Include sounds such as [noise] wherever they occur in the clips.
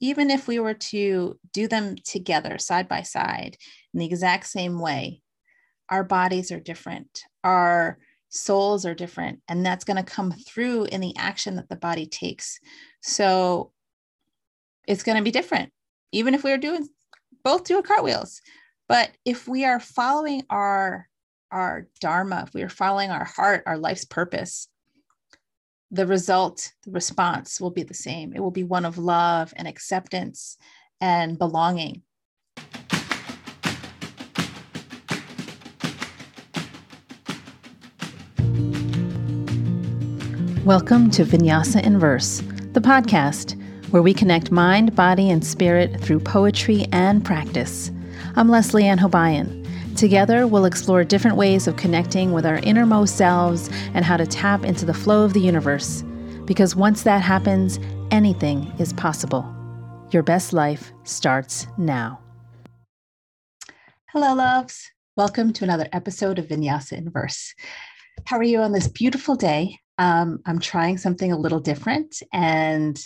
even if we were to do them together side by side in the exact same way, our bodies are different. Our souls are different. And that's going to come through in the action that the body takes. So it's going to be different, even if we are doing both doing cartwheels. But if we are following our our dharma, if we are following our heart, our life's purpose, the result, the response will be the same. It will be one of love and acceptance and belonging. Welcome to Vinyasa in Verse, the podcast where we connect mind, body, and spirit through poetry and practice. I'm Leslie Ann Hobayan. Together, we'll explore different ways of connecting with our innermost selves and how to tap into the flow of the universe. Because once that happens, anything is possible. Your best life starts now. Hello, loves. Welcome to another episode of Vinyasa in Verse. How are you on this beautiful day? Um, I'm trying something a little different and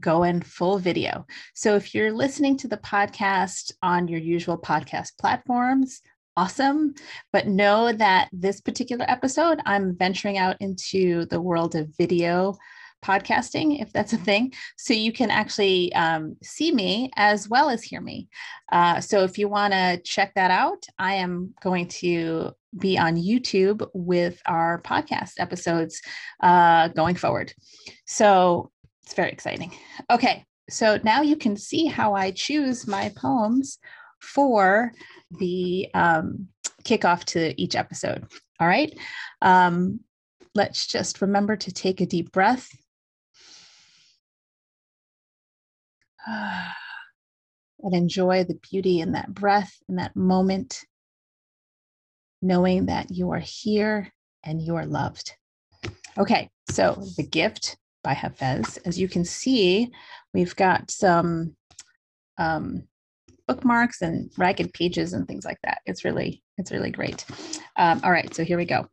going full video. So if you're listening to the podcast on your usual podcast platforms, awesome. But know that this particular episode, I'm venturing out into the world of video podcasting, if that's a thing. So you can actually um, see me as well as hear me. Uh, so if you want to check that out, I am going to be on YouTube with our podcast episodes uh, going forward. So it's very exciting. Okay, so now you can see how I choose my poems for the um, kickoff to each episode. All right. Um, let's just remember to take a deep breath. [sighs] And enjoy the beauty in that breath, in that moment, knowing that you are here and you are loved. Okay, so the gift by Hafez. As you can see, we've got some um, bookmarks and ragged pages and things like that. It's really, it's really great. Um, all right, so here we go.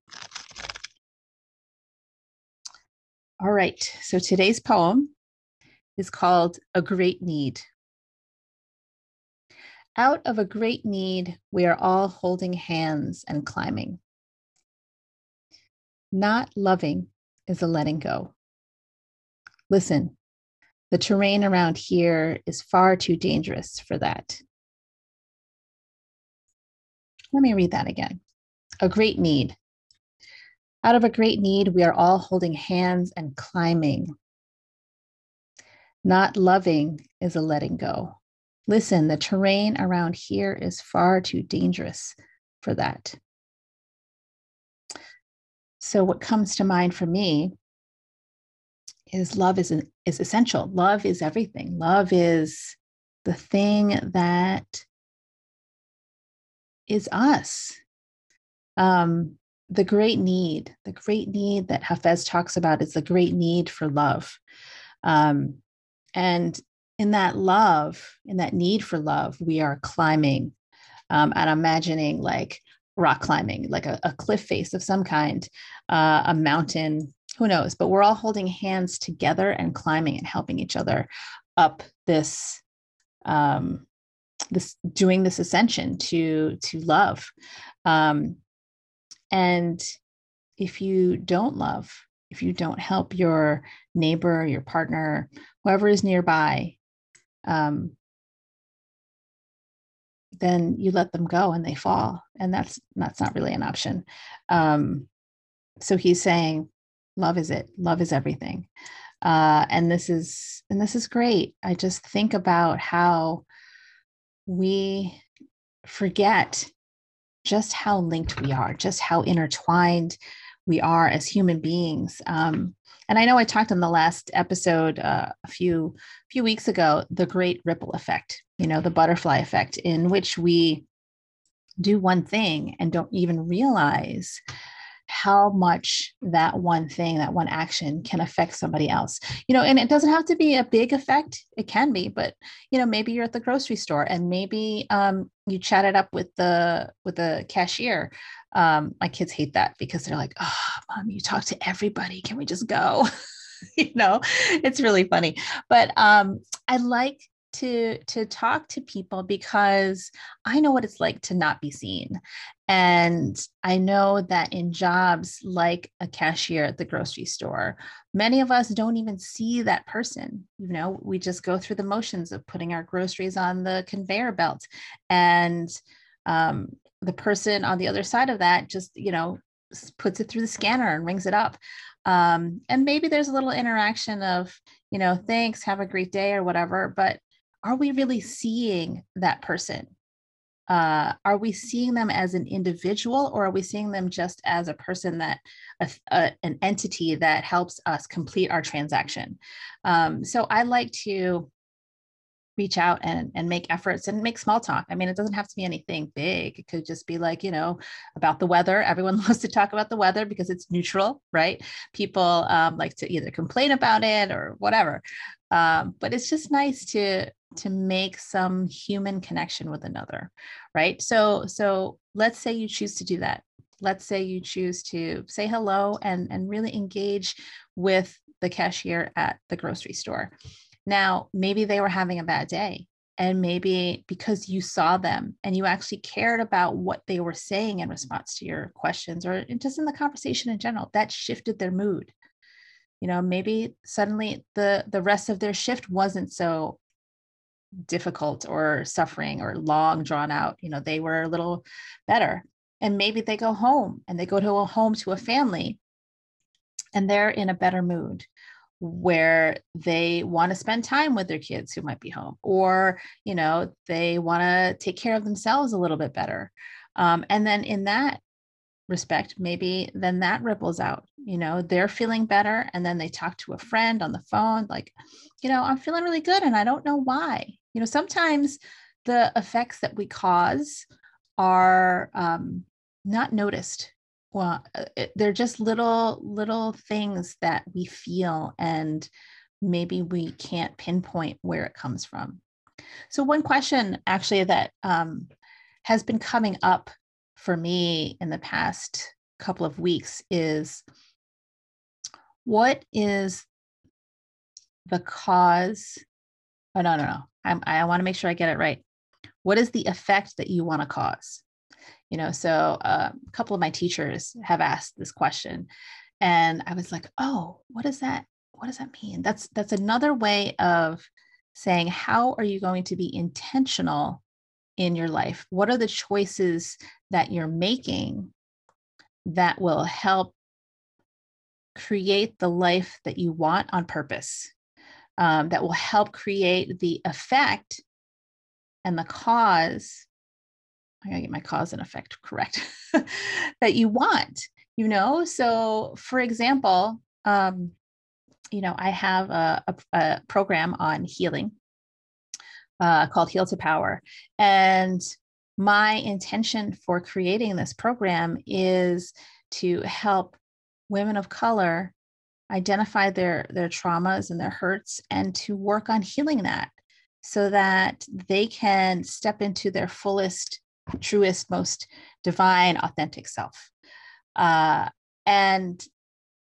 All right, so today's poem is called A Great Need. Out of a great need, we are all holding hands and climbing. Not loving is a letting go. Listen, the terrain around here is far too dangerous for that. Let me read that again. A great need. Out of a great need, we are all holding hands and climbing. Not loving is a letting go. Listen, the terrain around here is far too dangerous for that. So, what comes to mind for me is love is, is essential. Love is everything. Love is the thing that is us. Um, the great need, the great need that Hafez talks about is the great need for love. Um, and in that love, in that need for love, we are climbing um, and imagining like rock climbing, like a, a cliff face of some kind, uh, a mountain, who knows? But we're all holding hands together and climbing and helping each other up this um, this doing this ascension to to love. Um, and if you don't love if you don't help your neighbor your partner whoever is nearby um, then you let them go and they fall. And that's that's not really an option. Um, so he's saying love is it. Love is everything. Uh, and this is and this is great. I just think about how we forget just how linked we are just how intertwined we are as human beings. Um, and i know i talked in the last episode uh, a few few weeks ago the great ripple effect you know the butterfly effect in which we do one thing and don't even realize how much that one thing, that one action can affect somebody else. You know, and it doesn't have to be a big effect. It can be, but you know, maybe you're at the grocery store and maybe um, you chatted up with the with the cashier. Um, my kids hate that because they're like, "Oh, mom, you talk to everybody. Can we just go?" [laughs] you know, it's really funny. But um, I like to to talk to people because I know what it's like to not be seen. And I know that in jobs like a cashier at the grocery store, many of us don't even see that person. You know, we just go through the motions of putting our groceries on the conveyor belt. And um, the person on the other side of that just, you know, puts it through the scanner and rings it up. Um, and maybe there's a little interaction of, you know, thanks, have a great day or whatever. But are we really seeing that person? Uh, are we seeing them as an individual or are we seeing them just as a person that a, a, an entity that helps us complete our transaction um, so i like to reach out and, and make efforts and make small talk. I mean, it doesn't have to be anything big. It could just be like, you know, about the weather. Everyone [laughs] loves to talk about the weather because it's neutral, right? People um, like to either complain about it or whatever. Um, but it's just nice to to make some human connection with another, right? So so let's say you choose to do that. Let's say you choose to say hello and and really engage with the cashier at the grocery store now, maybe they were having a bad day. And maybe because you saw them and you actually cared about what they were saying in response to your questions or just in the conversation in general, that shifted their mood. You know, maybe suddenly the the rest of their shift wasn't so difficult or suffering or long drawn out. You know, they were a little better. And maybe they go home and they go to a home to a family and they're in a better mood where they want to spend time with their kids who might be home or you know they want to take care of themselves a little bit better um, and then in that respect maybe then that ripples out you know they're feeling better and then they talk to a friend on the phone like you know i'm feeling really good and i don't know why. You know sometimes the effects that we cause are um, not noticed. Well uh, they're just little little things that we feel and maybe we can't pinpoint where it comes from. So one question actually that um, has been coming up for me in the past couple of weeks is what is the cause oh no no no I'm, i want to make sure i get it right. What is the effect that you want to cause? You know so uh, a couple of my teachers have asked this question and i was like oh what does that what does that mean? That's that's another way of saying how are you going to be intentional in your life? What are the choices that you're making that will help create the life that you want on purpose um, that will help create the effect and the cause? I gotta get my cause and effect correct. [laughs] That you want, you know? So, for example, um, you know, I have a, a, a program on healing uh, called Heal to Power. And my intention for creating this program is to help women of color identify their their traumas and their hurts and to work on healing that so that they can step into their fullest truest, most divine, authentic self. Uh, and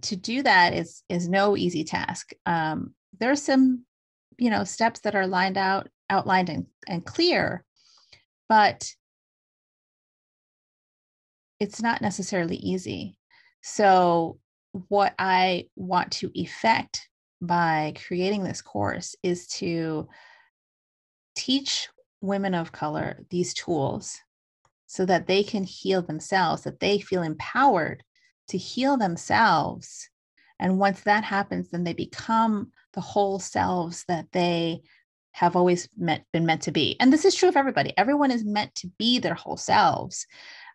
to do that is is no easy task. Um, there are some, you know, steps that are lined out, outlined and, and clear, but it's not necessarily easy. So, what I want to effect by creating this course is to teach women of color these tools so that they can heal themselves, that they feel empowered to heal themselves. And once that happens, then they become the whole selves that they have always meant, been meant to be. And this is true of everybody. Everyone is meant to be their whole selves.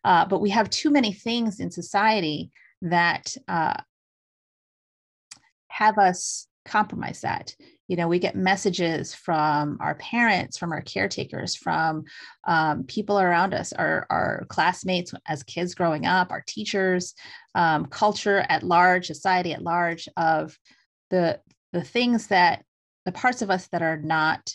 Uh, but we have too many things in society that uh, have us compromise that you know we get messages from our parents from our caretakers from um, people around us our, our classmates as kids growing up our teachers um, culture at large society at large of the the things that the parts of us that are not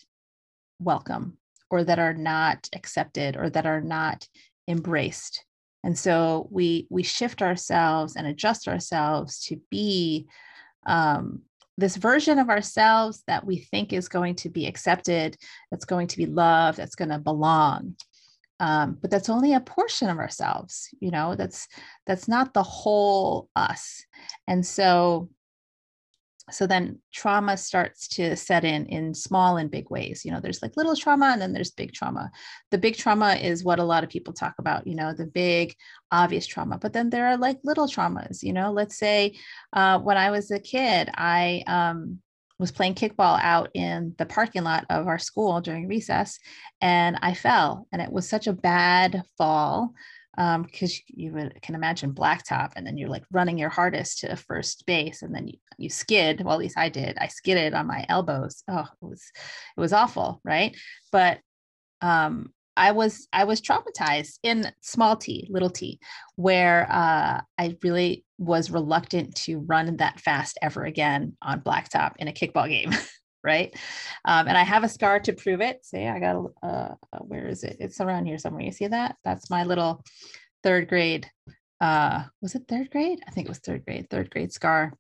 welcome or that are not accepted or that are not embraced. And so we we shift ourselves and adjust ourselves to be um, this version of ourselves that we think is going to be accepted, that's going to be loved, that's going to belong. Um, but that's only a portion of ourselves, you know, that's that's not the whole us. And so so then trauma starts to set in in small and big ways you know there's like little trauma and then there's big trauma. The big trauma is what a lot of people talk about you know the big obvious trauma but then there are like little traumas you know let's say uh, when i was a kid i um, was playing kickball out in the parking lot of our school during recess and i fell and it was such a bad fall because um, you would, can imagine blacktop and then you're like running your hardest to first base and then you, you skid well at least i did i skidded on my elbows. Oh it was it was awful right? But um, i was i was traumatized in small t little t where uh, i really was reluctant to run that fast ever again on blacktop in a kickball game [laughs] right? Um, and I have a scar to prove it. See, I got, a, uh, where is it? It's around here somewhere. You see that? That's my little third grade. Uh, was it third grade? I think it was third grade, third grade scar.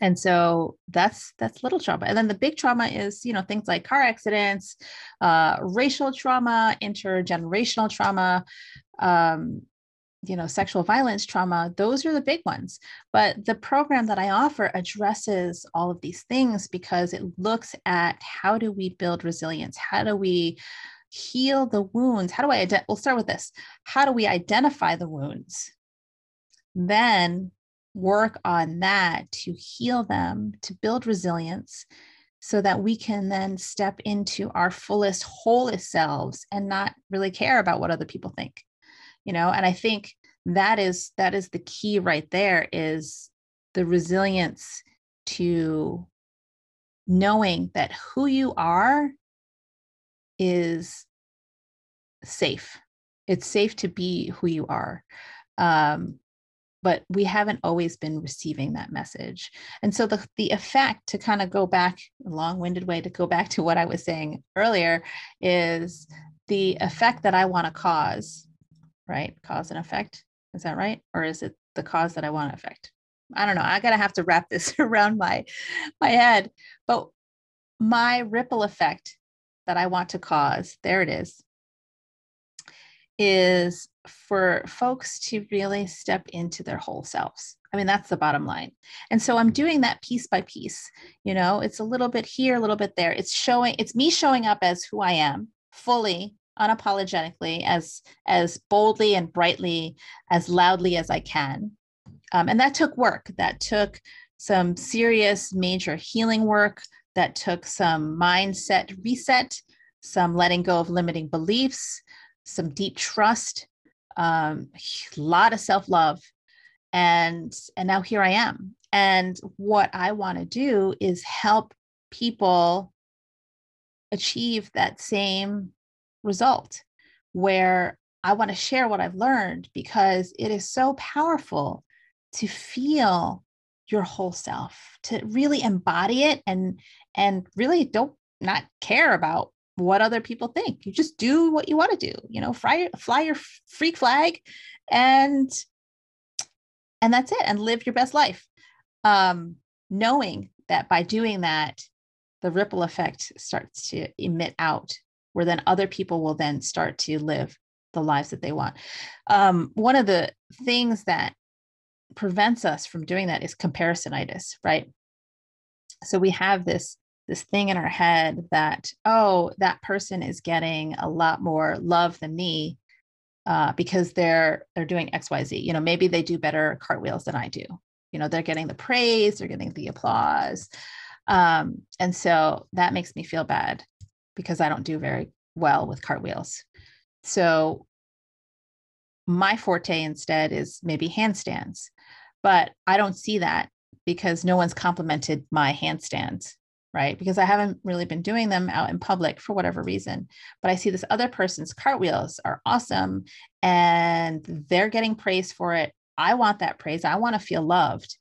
And so that's that's little trauma. And then the big trauma is, you know, things like car accidents, uh, racial trauma, intergenerational trauma, um, you know sexual violence trauma those are the big ones. But the program that i offer addresses all of these things because it looks at how do we build resilience? How do we heal the wounds? How do i ident- we'll start with this. How do we identify the wounds? Then work on that to heal them to build resilience so that we can then step into our fullest wholest selves and not really care about what other people think you know and i think that is that is the key right there is the resilience to knowing that who you are is safe. It's safe to be who you are um, but we haven't always been receiving that message. And so the, the effect to kind of go back long-winded way to go back to what i was saying earlier is the effect that i want to cause right? Cause and effect. Is that right? Or is it the cause that I want to affect? I don't know. I gotta have to wrap [laughs] this around my my head. But my ripple effect that I want to cause, there it is, is for folks to really step into their whole selves. I mean, that's the bottom line. And so I'm doing that piece by piece. You know, it's a little bit here, a little bit there. It's showing, it's me showing up as who I am fully unapologetically as as boldly and brightly as loudly as i can. Um, and that took work. That took some serious major healing work. That took some mindset reset some letting go of limiting beliefs some deep trust um, a lot of self-love. And and now here i am. And what i want to do is help people achieve that same result where I want to share what I've learned because it is so powerful to feel your whole self, to really embody it and and really don't not care about what other people think. You just do what you want to do, you know, fly, fly your freak flag and and that's it and live your best life. Um, knowing that by doing that, the ripple effect starts to emit out where then other people will then start to live the lives that they want. Um, one of the things that prevents us from doing that is comparisonitis, right? So we have this this thing in our head that oh that person is getting a lot more love than me uh, because they're they're doing xyz you know maybe they do better cartwheels than i do you know they're getting the praise they're getting the applause um, and so that makes me feel bad because I don't do very well with cartwheels. So my forte instead is maybe handstands, but I don't see that because no one's complimented my handstands, right? Because I haven't really been doing them out in public for whatever reason. But I see this other person's cartwheels are awesome and they're getting praise for it. I want that praise. I want to feel loved.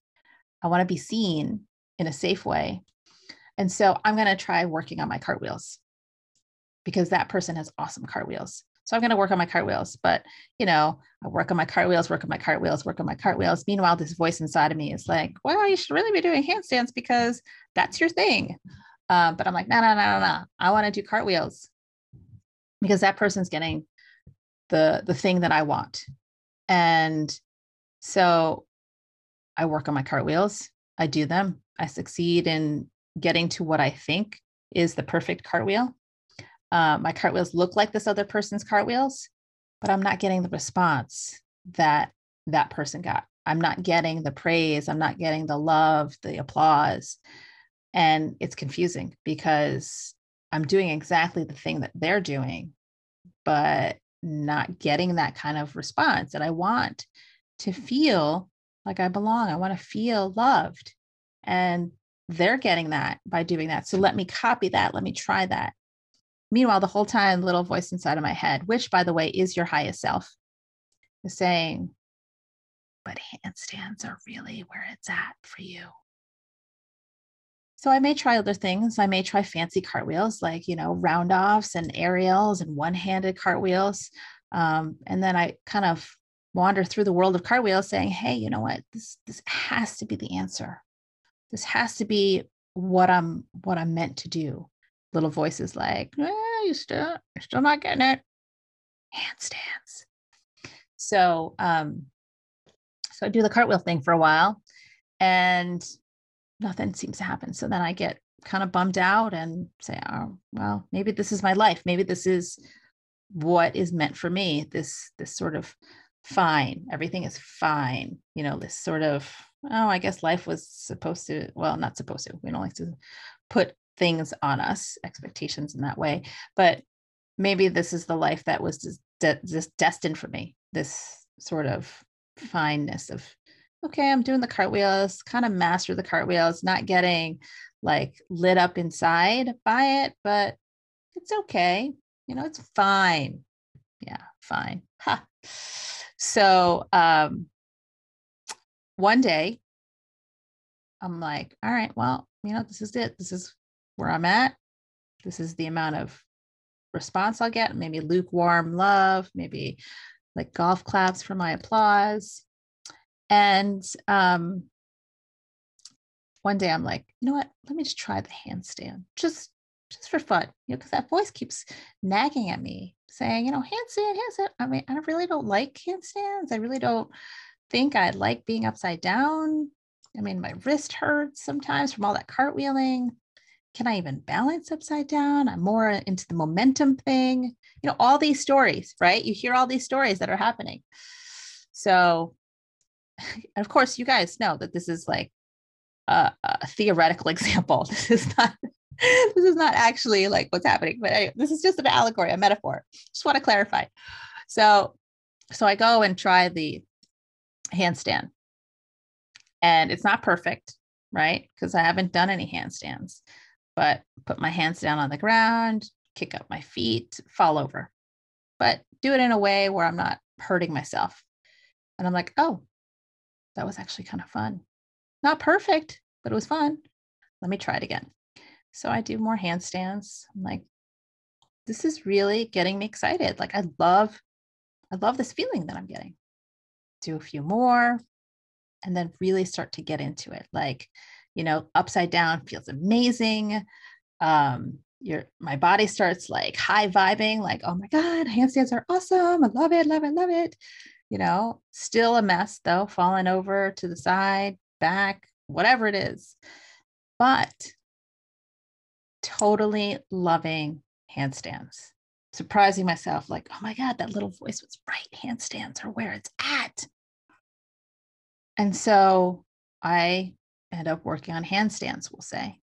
I want to be seen in a safe way. And so I'm going to try working on my cartwheels because that person has awesome cartwheels. So I'm going to work on my cartwheels. But, you know, I work on my cartwheels, work on my cartwheels, work on my cartwheels. Meanwhile, this voice inside of me is like, well, you should really be doing handstands because that's your thing. Uh, but I'm like, no, no, no, no, no. I want to do cartwheels because that person's getting the the thing that I want. And so I work on my cartwheels. I do them. I succeed in getting to what I think is the perfect cartwheel. Uh, my cartwheels look like this other person's cartwheels, but I'm not getting the response that that person got. I'm not getting the praise. I'm not getting the love, the applause. And it's confusing because I'm doing exactly the thing that they're doing, but not getting that kind of response. And I want to feel like I belong. I want to feel loved. And they're getting that by doing that. So let me copy that. Let me try that. Meanwhile, the whole time, little voice inside of my head, which by the way is your highest self, is saying, but handstands are really where it's at for you. So I may try other things. I may try fancy cartwheels like, you know, round offs and aerials and one handed cartwheels. Um, and then I kind of wander through the world of cartwheels saying, hey, you know what? This, this has to be the answer. This has to be what I'm what I'm meant to do little voices like, eh, you still, you're still not getting it. Handstands. So, um, so I do the cartwheel thing for a while and nothing seems to happen. So then I get kind of bummed out and say, oh, well, maybe this is my life. Maybe this is what is meant for me. This, this sort of fine. Everything is fine. You know, this sort of, oh, I guess life was supposed to, well, not supposed to. We don't like to put things on us, expectations in that way. But maybe this is the life that was just, de- just destined for me. This sort of fineness of, okay, I'm doing the cartwheels, kind of master the cartwheels, not getting like lit up inside by it, but it's okay. You know, it's fine. Yeah, fine. So um one day I'm like, all right, well, you know, this is it. This is where I'm at. This is the amount of response I'll get, maybe lukewarm love, maybe like golf claps for my applause. And um, one day I'm like, you know what? Let me just try the handstand, just just for fun, you know, because that voice keeps nagging at me, saying, you know, handstand, handstand. I mean, I really don't like handstands. I really don't think I like being upside down. I mean, my wrist hurts sometimes from all that cartwheeling can I even balance upside down? I'm more into the momentum thing. You know, all these stories, right? You hear all these stories that are happening. So, [laughs] of course, you guys know that this is like a, a theoretical [laughs] example. This is not [laughs] this is not actually like what's happening, but anyway, this is just an allegory, a metaphor. Just want to clarify. So, so I go and try the handstand, and it's not perfect, right? Because I haven't done any handstands but put my hands down on the ground, kick up my feet, fall over, but do it in a way where I'm not hurting myself. And I'm like, oh, that was actually kind of fun. Not perfect, but it was fun. Let me try it again. So I do more handstands. I'm like, this is really getting me excited. Like I love, I love this feeling that I'm getting. Do a few more and then really start to get into it. Like you know, upside down feels amazing. Um, your my body starts like high vibing, like, oh my God, handstands are awesome. I love it, love it, love it. You know, still a mess though, falling over to the side, back, whatever it is. But totally loving handstands. Surprising myself, like, oh my God, that little voice was right. Handstands are where it's at. And so I end up working on handstands, we'll say.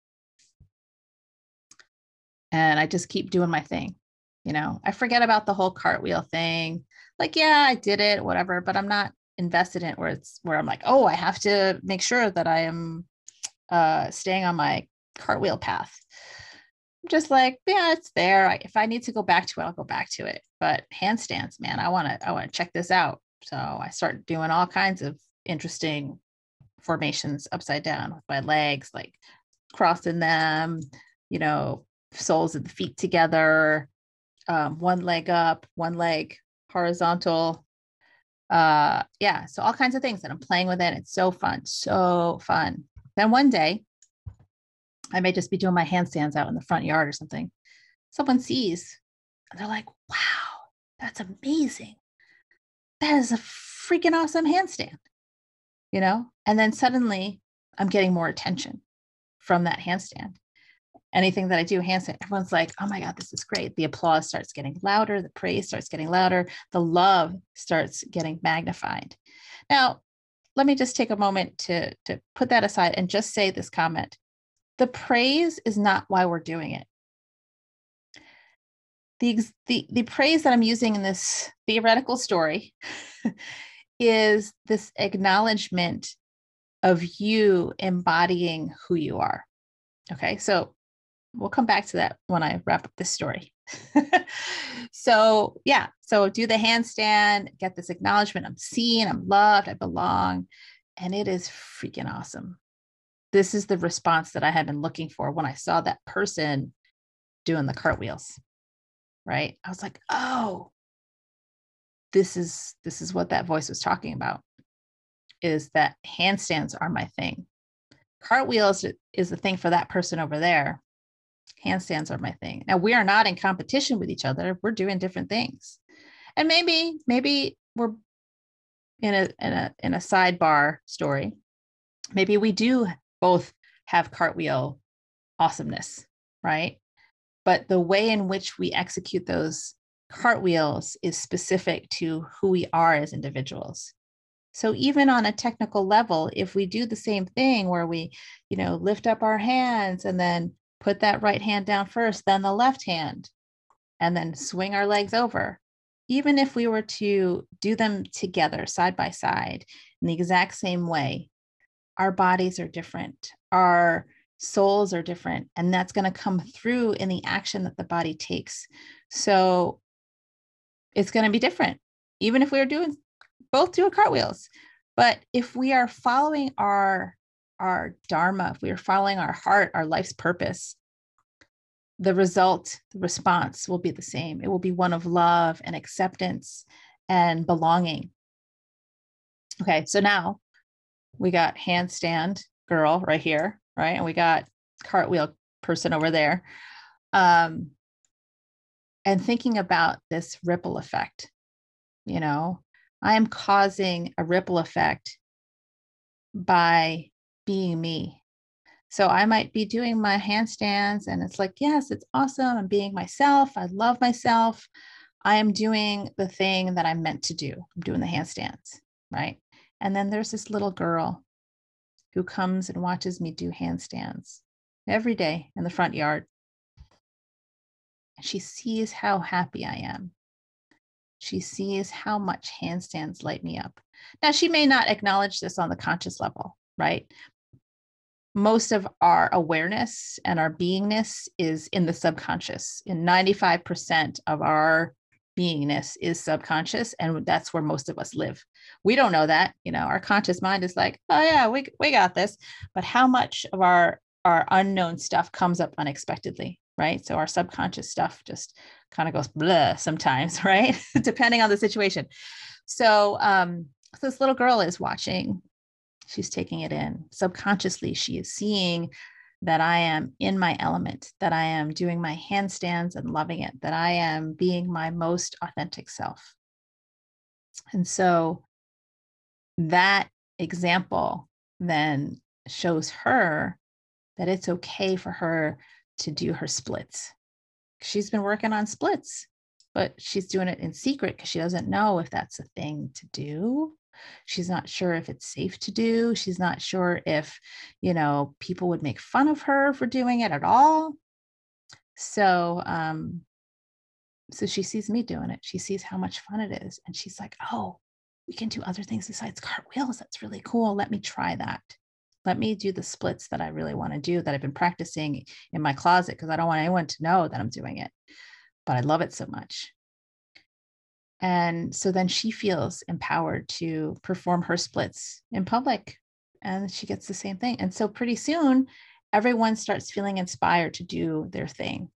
And I just keep doing my thing. You know, I forget about the whole cartwheel thing. Like, yeah, I did it, whatever, but I'm not invested in it where it's where I'm like, oh, I have to make sure that I am uh, staying on my cartwheel path. I'm just like, yeah, it's there. If I need to go back to it, I'll go back to it. But handstands, man, I want to, I want to check this out. So I start doing all kinds of interesting formations upside down with my legs, like crossing them, you know, soles of the feet together, um, one leg up, one leg horizontal. Uh, yeah, so all kinds of things that I'm playing with it. It's so fun, so fun. Then one day, I may just be doing my handstands out in the front yard or something. Someone sees and they're like, wow, that's amazing. That is a freaking awesome handstand, you know? And then suddenly I'm getting more attention from that handstand. Anything that I do handstand, everyone's like, oh my God, this is great. The applause starts getting louder, the praise starts getting louder, the love starts getting magnified. Now, let me just take a moment to, to put that aside and just say this comment. The praise is not why we're doing it. The, the, the praise that I'm using in this theoretical story [laughs] is this acknowledgement of you embodying who you are. Okay, so we'll come back to that when I wrap up this story. [laughs] so, yeah, so do the handstand, get this acknowledgement I'm seen, I'm loved, I belong, and it is freaking awesome. This is the response that I had been looking for when I saw that person doing the cartwheels. Right? I was like, "Oh, this is this is what that voice was talking about is that handstands are my thing. Cartwheels is the thing for that person over there. Handstands are my thing. Now we are not in competition with each other. We're doing different things. And maybe, maybe we're in a in a in a sidebar story. Maybe we do both have cartwheel awesomeness, right? But the way in which we execute those cartwheels is specific to who we are as individuals. So even on a technical level, if we do the same thing where we, you know, lift up our hands and then put that right hand down first, then the left hand, and then swing our legs over, even if we were to do them together side by side in the exact same way, our bodies are different. Our souls are different, and that's going to come through in the action that the body takes. So it's going to be different. Even if we are doing both doing cartwheels. But if we are following our our dharma, if we are following our heart, our life's purpose, the result, the response will be the same. It will be one of love and acceptance and belonging. Okay, so now we got handstand girl right here, right? And we got cartwheel person over there. Um, and thinking about this ripple effect, you know, I am causing a ripple effect by being me. So I might be doing my handstands and it's like, yes, it's awesome. I'm being myself. I love myself. I am doing the thing that I'm meant to do. I'm doing the handstands, right? And then there's this little girl who comes and watches me do handstands every day in the front yard. She sees how happy I am she sees how much handstands light me up. Now, she may not acknowledge this on the conscious level, right? Most of our awareness and our beingness is in the subconscious. In 95% of our beingness is subconscious, and that's where most of us live. We don't know that. You know, our conscious mind is like, oh, yeah, we, we got this. But how much of our our unknown stuff comes up unexpectedly, right? So our subconscious stuff just kind of goes blah sometimes, [laughs] right? Depending on the situation. So, um, so this little girl is watching. She's taking it in. Subconsciously, she is seeing that I am in my element, that I am doing my handstands and loving it, that I am being my most authentic self. And so that example then shows her that it's okay for her to do her splits she's been working on splits, but she's doing it in secret because she doesn't know if that's a thing to do. She's not sure if it's safe to do. She's not sure if, you know, people would make fun of her for doing it at all. So, um, so she sees me doing it. She sees how much fun it is. And she's like, oh, we can do other things besides cartwheels. That's really cool. Let me try that let me do the splits that I really want to do that I've been practicing in my closet because I don't want anyone to know that I'm doing it. But I love it so much. And so then she feels empowered to perform her splits in public and she gets the same thing. And so pretty soon, everyone starts feeling inspired to do their thing.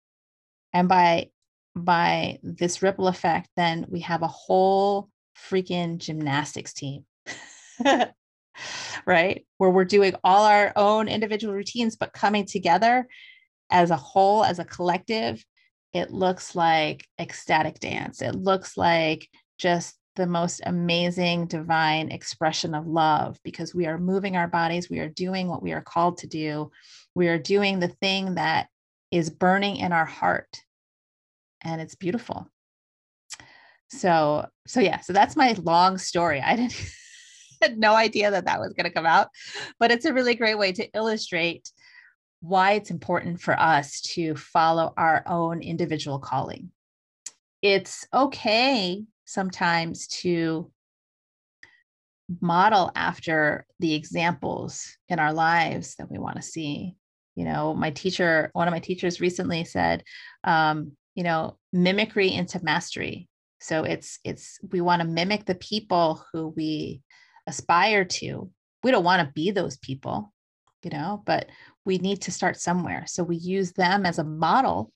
And by by this ripple effect, then we have a whole freaking gymnastics team. [laughs] right? Where we're doing all our own individual routines, but coming together as a whole, as a collective, it looks like ecstatic dance. It looks like just the most amazing divine expression of love because we are moving our bodies, we are doing what we are called to do, we are doing the thing that is burning in our heart, and it's beautiful. So, so yeah, so that's my long story. I didn't [laughs] had no idea that that was going to come out, but it's a really great way to illustrate why it's important for us to follow our own individual calling. It's okay sometimes to model after the examples in our lives that we want to see. You know, my teacher, one of my teachers recently said, um, you know, mimicry into mastery. So it's it's we want to mimic the people who we aspire to. We don't want to be those people, you know, but we need to start somewhere. So we use them as a model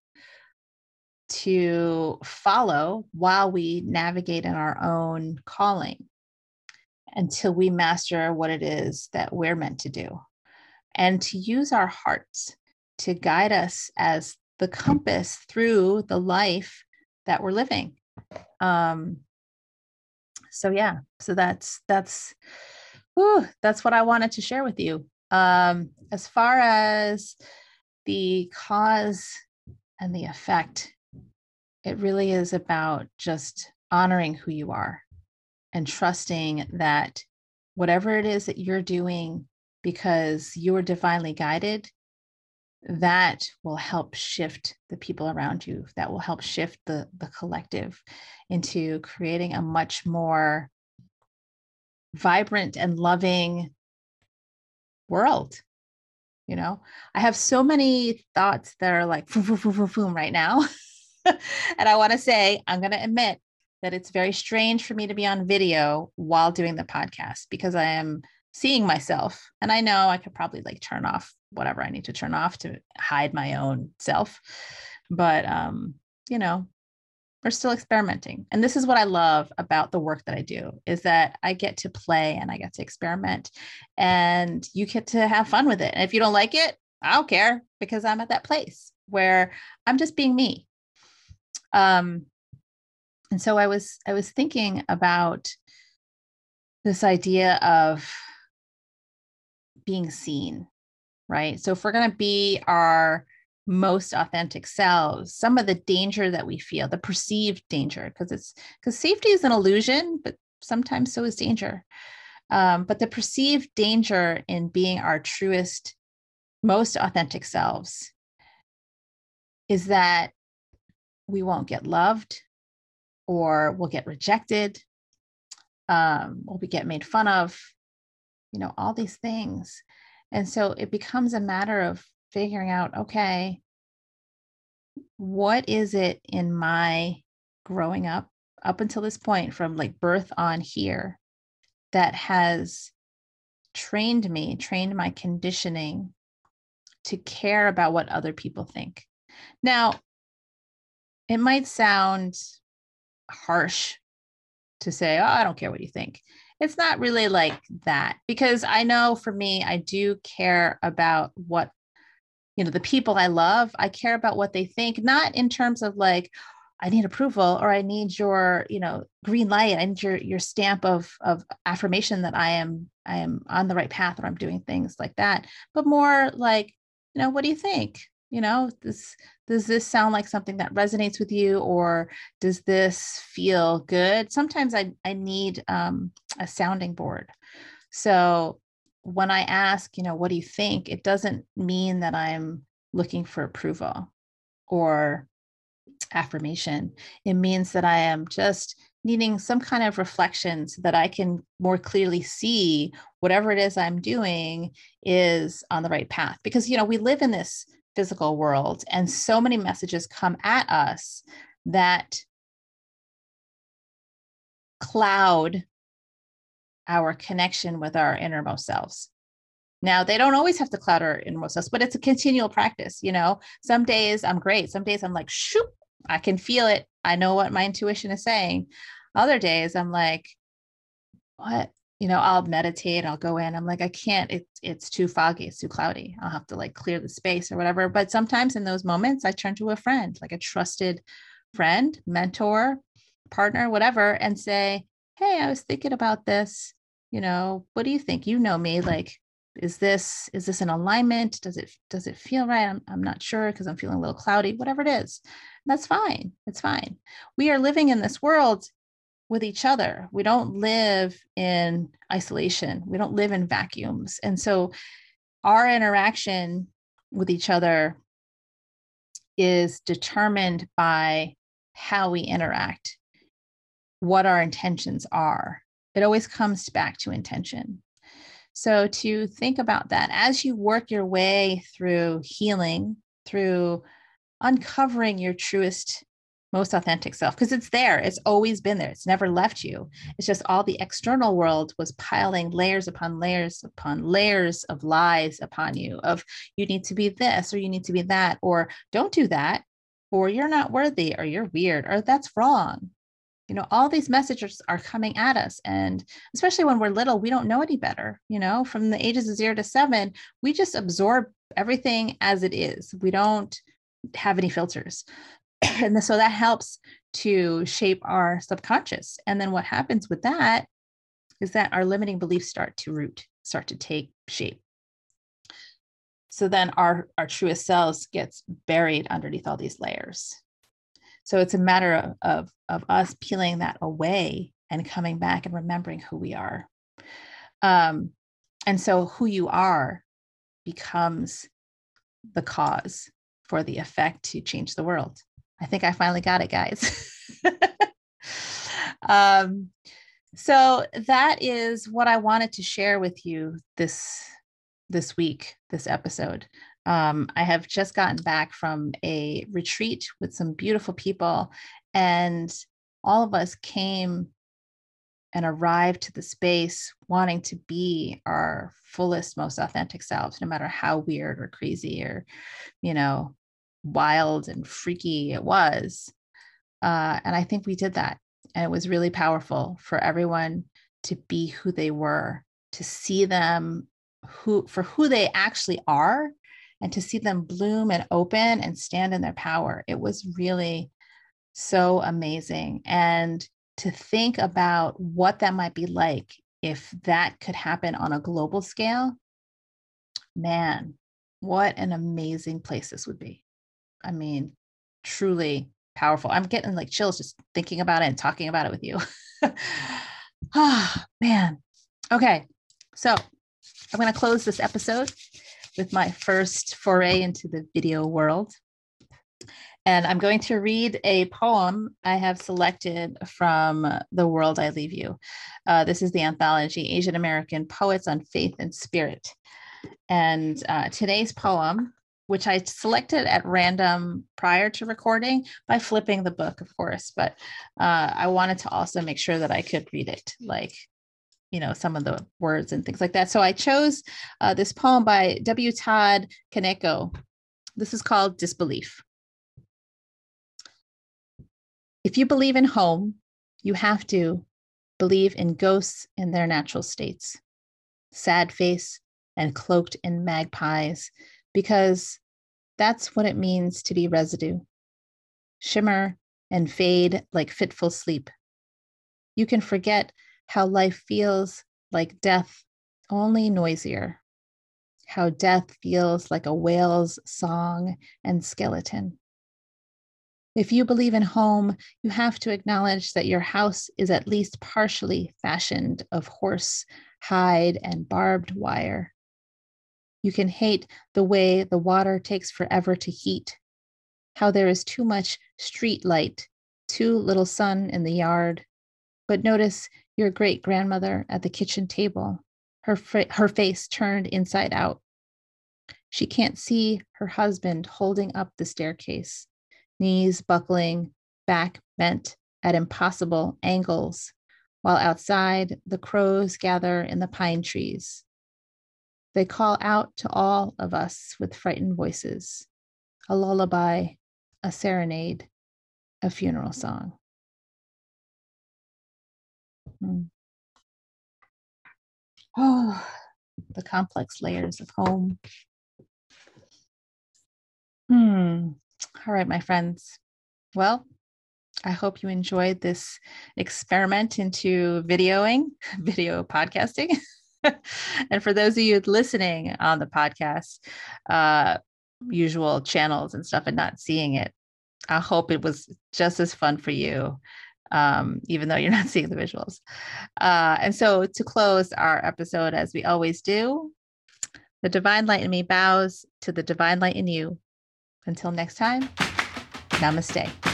to follow while we navigate in our own calling until we master what it is that we're meant to do. And to use our hearts to guide us as the compass through the life that we're living. Um, so yeah, so that's that's whew, that's what I wanted to share with you. Um, as far as the cause and the effect, it really is about just honoring who you are and trusting that whatever it is that you're doing because you're divinely guided that will help shift the people around you that will help shift the the collective into creating a much more vibrant and loving world you know? I have so many thoughts that are like boom, boom, boom, boom, right now. [laughs] And i want to say i'm going to admit that it's very strange for me to be on video while doing the podcast because i am seeing myself and i know i could probably like turn off whatever i need to turn off to hide my own self but um you know we're still experimenting. And this is what i love about the work that i do is that i get to play and i get to experiment and you get to have fun with it. And if you don't like it i don't care because i'm at that place where i'm just being me. Um and so i was i was thinking about this idea of being seen, right? So if we're going to be our most authentic selves, some of the danger that we feel, the perceived danger, because it's because safety is an illusion, but sometimes so is danger. Um, but the perceived danger in being our truest, most authentic selves is that we won't get loved or we'll get rejected um, or we get made fun of you know, all these things. And so it becomes a matter of figuring out okay, what is it in my growing up, up until this point, from like birth on here, that has trained me, trained my conditioning to care about what other people think. Now, it might sound harsh to say, oh, I don't care what you think it's not really like that because I know for me, I do care about what, you know, the people I love, I care about what they think, not in terms of like, I need approval or I need your, you know, green light. I need your your stamp of of affirmation that I am I am on the right path or I'm doing things like that. But more like, you know, what do you think? You know this does this sound like something that resonates with you or does this feel good? Sometimes i, I need um, a sounding board. So when i ask you know what do you think? it doesn't mean that i'm looking for approval or affirmation. It means that i am just needing some kind of reflection so that i can more clearly see whatever it is i'm doing is on the right path. Because you know we live in this physical world. And so many messages come at us that cloud our connection with our innermost selves. Now, they don't always have to cloud our innermost selves, but it's a continual practice. You know, some days I'm great. Some days I'm like, shoop, I can feel it. I know what my intuition is saying. Other days I'm like, what? You know, I'll meditate, I'll go in. I'm like, I can't, it's it's too foggy, it's too cloudy. I'll have to like clear the space or whatever. But sometimes in those moments, I turn to a friend, like a trusted friend, mentor, partner, whatever, and say, Hey, I was thinking about this. You know, what do you think? You know me, like, is this is this an alignment does it does it feel right i'm, I'm not sure because i'm feeling a little cloudy whatever it is that's fine it's fine we are living in this world with each other. We don't live in isolation, we don't live in vacuums. And so our interaction with each other is determined by how we interact, what our intentions are. It always comes back to intention. So, to think about that as you work your way through healing, through uncovering your truest most authentic self because it's there it's always been there it's never left you. It's just all the external world was piling layers upon layers upon layers of lies upon you of you need to be this or you need to be that or don't do that or you're not worthy or you're weird or that's wrong. You know all these messages are coming at us and especially when we're little we don't know any better you know? From the ages of 0 to 7 we just absorb everything as it is. We don't have any filters [laughs] and so that helps to shape our subconscious. And then what happens with that is that our limiting beliefs start to root, start to take shape. So then our, our truest selves gets buried underneath all these layers. So it's a matter of, of, of us peeling that away and coming back and remembering who we are. Um, and so who you are becomes the cause for the effect to change the world. I think I finally got it, guys. [laughs] um, so that is what I wanted to share with you this this week, this episode. Um, I have just gotten back from a retreat with some beautiful people, and all of us came and arrived to the space wanting to be our fullest, most authentic selves, no matter how weird or crazy or, you know, wild and freaky it was. Uh, and I think we did that. And it was really powerful for everyone to be who they were, to see them who for who they actually are, and to see them bloom and open and stand in their power. It was really so amazing. And to think about what that might be like if that could happen on a global scale, man, what an amazing place this would be. I mean, truly powerful. I'm getting like chills just thinking about it and talking about it with you. Oh, [laughs] man. Okay. So I'm going to close this episode with my first foray into the video world. And I'm going to read a poem I have selected from The World I Leave You. Uh, this is the anthology Asian American Poets on Faith and Spirit. And uh, today's poem which I selected at random prior to recording by flipping the book, of course. But uh, I wanted to also make sure that I could read it, like, you know, some of the words and things like that. So I chose uh, this poem by W. Todd Kaneko. This is called Disbelief. If you believe in home, you have to believe in ghosts in their natural states, sad face and cloaked in magpies because that's what it means to be residue. Shimmer and fade like fitful sleep. You can forget how life feels like death, only noisier. How death feels like a whale's song and skeleton. If you believe in home, you have to acknowledge that your house is at least partially fashioned of horse, hide, and barbed wire. You can hate the way the water takes forever to heat, how there is too much street light, too little sun in the yard. But notice your great grandmother at the kitchen table, her, her face turned inside out. She can't see her husband holding up the staircase, knees buckling, back bent at impossible angles, while outside the crows gather in the pine trees. They call out to all of us with frightened voices a lullaby, a serenade, a funeral song. Hmm. Oh, the complex layers of home. Hmm. All right, my friends. Well, I hope you enjoyed this experiment into videoing, [laughs] video podcasting. [laughs] [laughs] and for those of you listening on the podcast, uh, usual channels and stuff and not seeing it, I hope it was just as fun for you, um, even though you're [laughs] not seeing the visuals. Uh, and so to close our episode, as we always do, the divine light in me bows to the divine light in you. Until next time, namaste.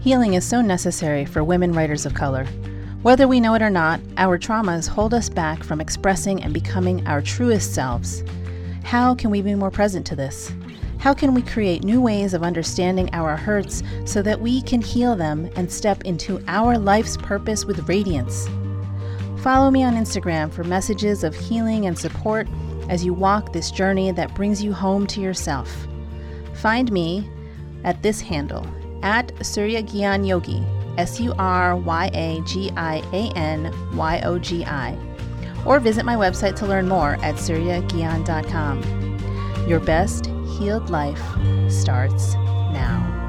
Healing is so necessary for women writers of color. Whether we know it or not, our traumas hold us back from expressing and becoming our truest selves. How can we be more present to this? How can we create new ways of understanding our hurts so that we can heal them and step into our life's purpose with radiance? Follow me on Instagram for messages of healing and support as you walk this journey that brings you home to yourself. Find me at this handle at Surya Gyan Yogi, S U R Y A G I A N Y O G I, or visit my website to learn more at suryagyan.com. Your best healed life starts now.